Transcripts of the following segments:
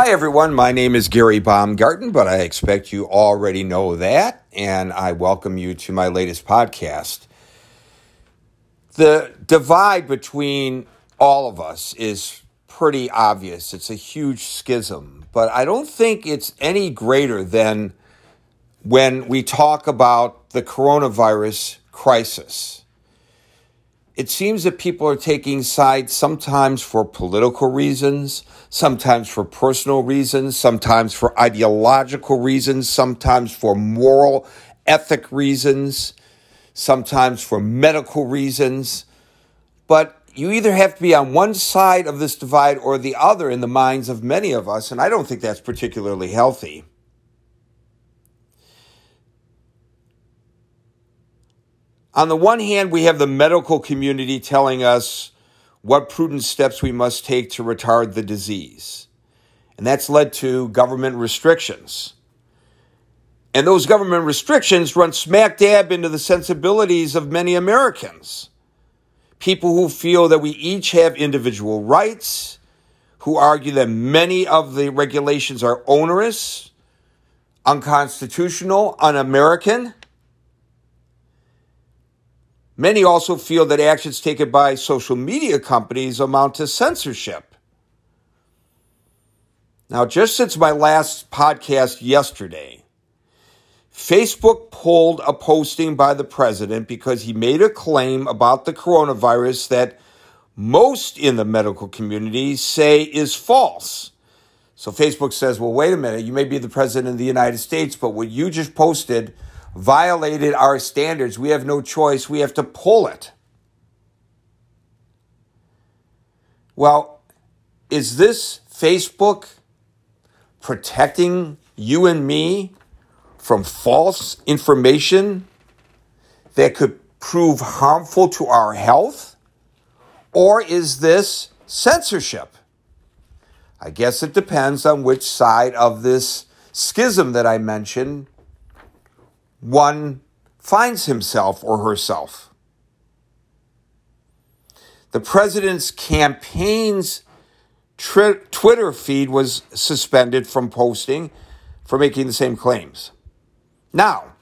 Hi, everyone. My name is Gary Baumgarten, but I expect you already know that, and I welcome you to my latest podcast. The divide between all of us is pretty obvious. It's a huge schism, but I don't think it's any greater than when we talk about the coronavirus crisis it seems that people are taking sides sometimes for political reasons, sometimes for personal reasons, sometimes for ideological reasons, sometimes for moral, ethic reasons, sometimes for medical reasons. But you either have to be on one side of this divide or the other in the minds of many of us, and I don't think that's particularly healthy. On the one hand, we have the medical community telling us what prudent steps we must take to retard the disease. And that's led to government restrictions. And those government restrictions run smack dab into the sensibilities of many Americans. People who feel that we each have individual rights, who argue that many of the regulations are onerous, unconstitutional, un American Many also feel that actions taken by social media companies amount to censorship. Now, just since my last podcast yesterday, Facebook pulled a posting by the president because he made a claim about the coronavirus that most in the medical community say is false. So Facebook says, well, wait a minute, you may be the president of the United States, but what you just posted violated our standards. We have no choice. We have to pull it. Well, is this Facebook protecting you and me from false information that could prove harmful to our health? Or is this censorship? I guess it depends on which side of this schism that I mentioned one finds himself or herself. The president's campaign's tri- Twitter feed was suspended from posting for making the same claims. Now,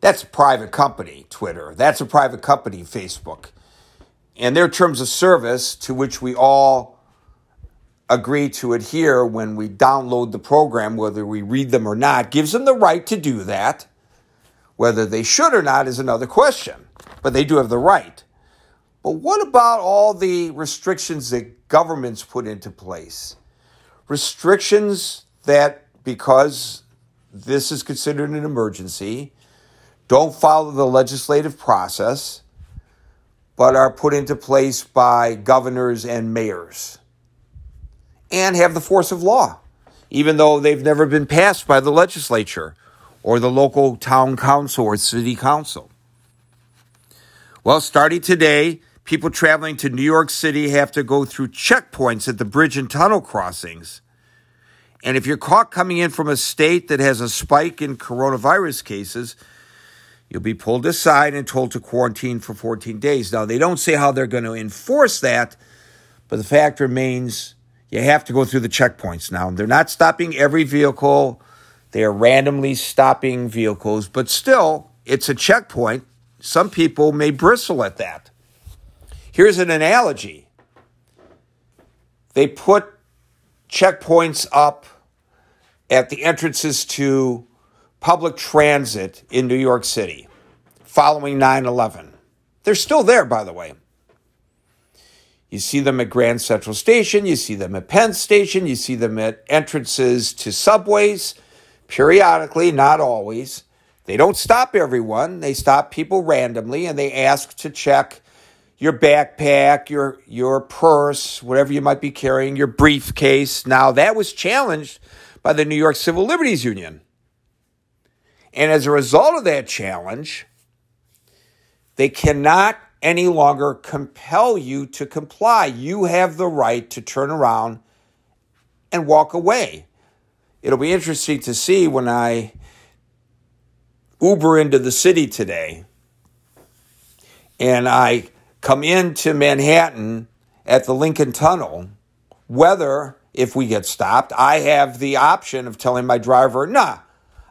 that's a private company, Twitter. That's a private company, Facebook. And their terms of service, to which we all agree to adhere when we download the program, whether we read them or not, gives them the right to do that. Whether they should or not is another question, but they do have the right. But what about all the restrictions that governments put into place? Restrictions that, because this is considered an emergency, don't follow the legislative process, but are put into place by governors and mayors and have the force of law, even though they've never been passed by the legislature or the local town council or city council? Well, starting today, people traveling to New York City have to go through checkpoints at the bridge and tunnel crossings. And if you're caught coming in from a state that has a spike in coronavirus cases, you'll be pulled aside and told to quarantine for 14 days. Now, they don't say how they're going to enforce that, but the fact remains you have to go through the checkpoints now. They're not stopping every vehicle they are randomly stopping vehicles, but still, it's a checkpoint. Some people may bristle at that. Here's an analogy they put checkpoints up at the entrances to public transit in New York City following 9 11. They're still there, by the way. You see them at Grand Central Station, you see them at Penn Station, you see them at entrances to subways, periodically, not always. They don't stop everyone. They stop people randomly and they ask to check your backpack, your your purse, whatever you might be carrying, your briefcase. Now that was challenged by the New York Civil Liberties Union. And as a result of that challenge, they cannot any longer compel you to comply. You have the right to turn around and walk away it'll be interesting to see when I Uber into the city today and I come into Manhattan at the Lincoln Tunnel, whether if we get stopped, I have the option of telling my driver, nah,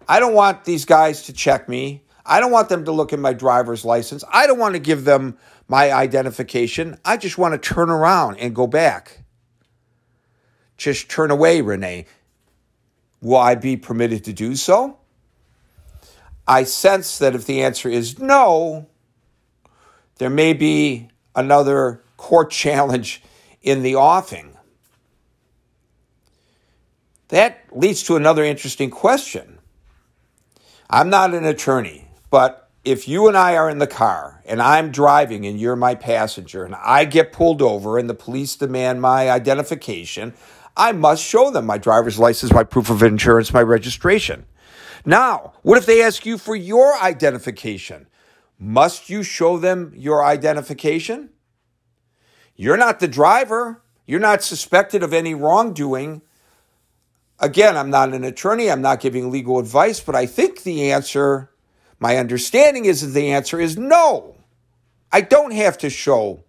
I don't want these guys to check me. I don't want them to look at my driver's license. I don't want to give them my identification. I just want to turn around and go back. Just turn away, Renee. Will I be permitted to do so? I sense that if the answer is no, there may be another court challenge in the offing. That leads to another interesting question. I'm not an attorney, but if you and I are in the car and I'm driving and you're my passenger and I get pulled over and the police demand my identification, I must show them my driver's license, my proof of insurance, my registration. Now, what if they ask you for your identification? Must you show them your identification? You're not the driver. You're not suspected of any wrongdoing. Again, I'm not an attorney. I'm not giving legal advice, but I think the answer, my understanding is that the answer is no. I don't have to show,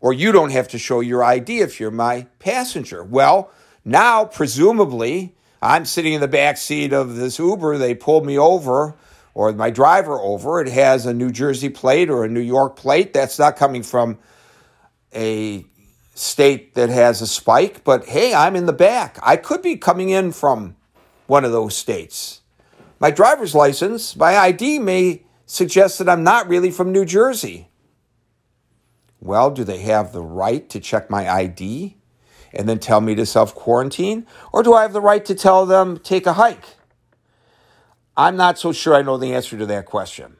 or you don't have to show your ID if you're my passenger. Well, now, presumably, I'm sitting in the back seat of this Uber. They pulled me over, or my driver over. It has a New Jersey plate or a New York plate. That's not coming from a state that has a spike, but hey, I'm in the back. I could be coming in from one of those states. My driver's license, my ID may suggest that I'm not really from New Jersey. Well, do they have the right to check my ID and then tell me to self quarantine? Or do I have the right to tell them take a hike? I'm not so sure I know the answer to that question.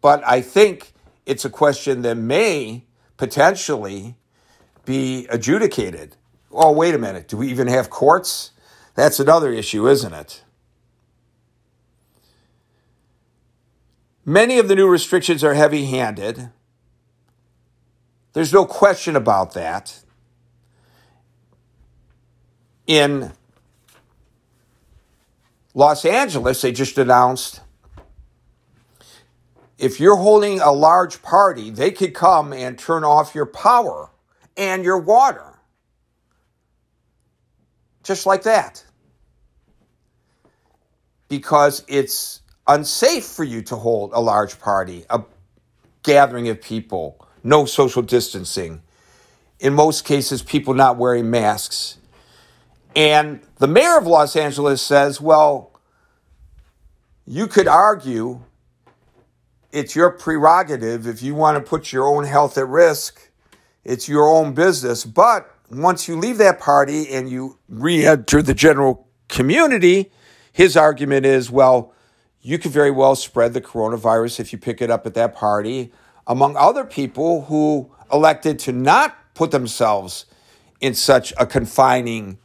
But I think it's a question that may potentially be adjudicated. Oh, wait a minute. Do we even have courts? That's another issue, isn't it? Many of the new restrictions are heavy handed. There's no question about that. In Los Angeles, they just announced if you're holding a large party, they could come and turn off your power and your water. Just like that. Because it's unsafe for you to hold a large party, a gathering of people, no social distancing. In most cases, people not wearing masks. And the mayor of Los Angeles says, well, you could argue it's your prerogative if you want to put your own health at risk it's your own business. But once you leave that party and you re enter the general community, his argument is well, you could very well spread the coronavirus if you pick it up at that party among other people who elected to not put themselves in such a confining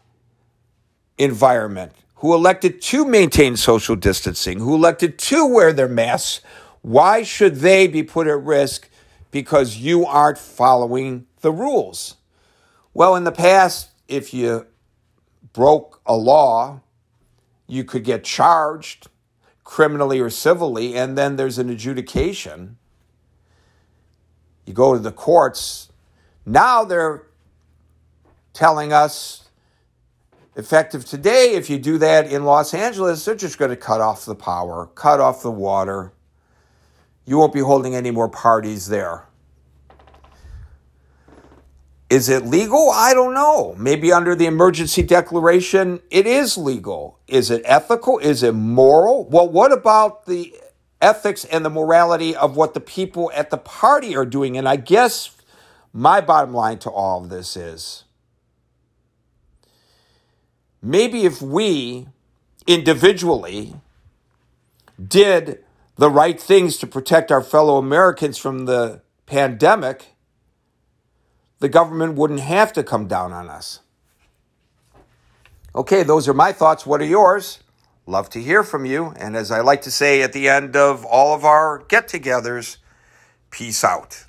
environment, who elected to maintain social distancing, who elected to wear their masks. Why should they be put at risk because you aren't following the rules. Well, in the past, if you broke a law, you could get charged criminally or civilly, and then there's an adjudication. You go to the courts. Now they're telling us, effective today, if you do that in Los Angeles, they're just going to cut off the power, cut off the water. You won't be holding any more parties there. Is it legal? I don't know. Maybe under the emergency declaration, it is legal. Is it ethical? Is it moral? Well, what about the ethics and the morality of what the people at the party are doing? And I guess my bottom line to all of this is maybe if we individually did the right things to protect our fellow Americans from the pandemic, the government wouldn't have to come down on us. Okay, those are my thoughts. What are yours? Love to hear from you. And as I like to say at the end of all of our get togethers, peace out.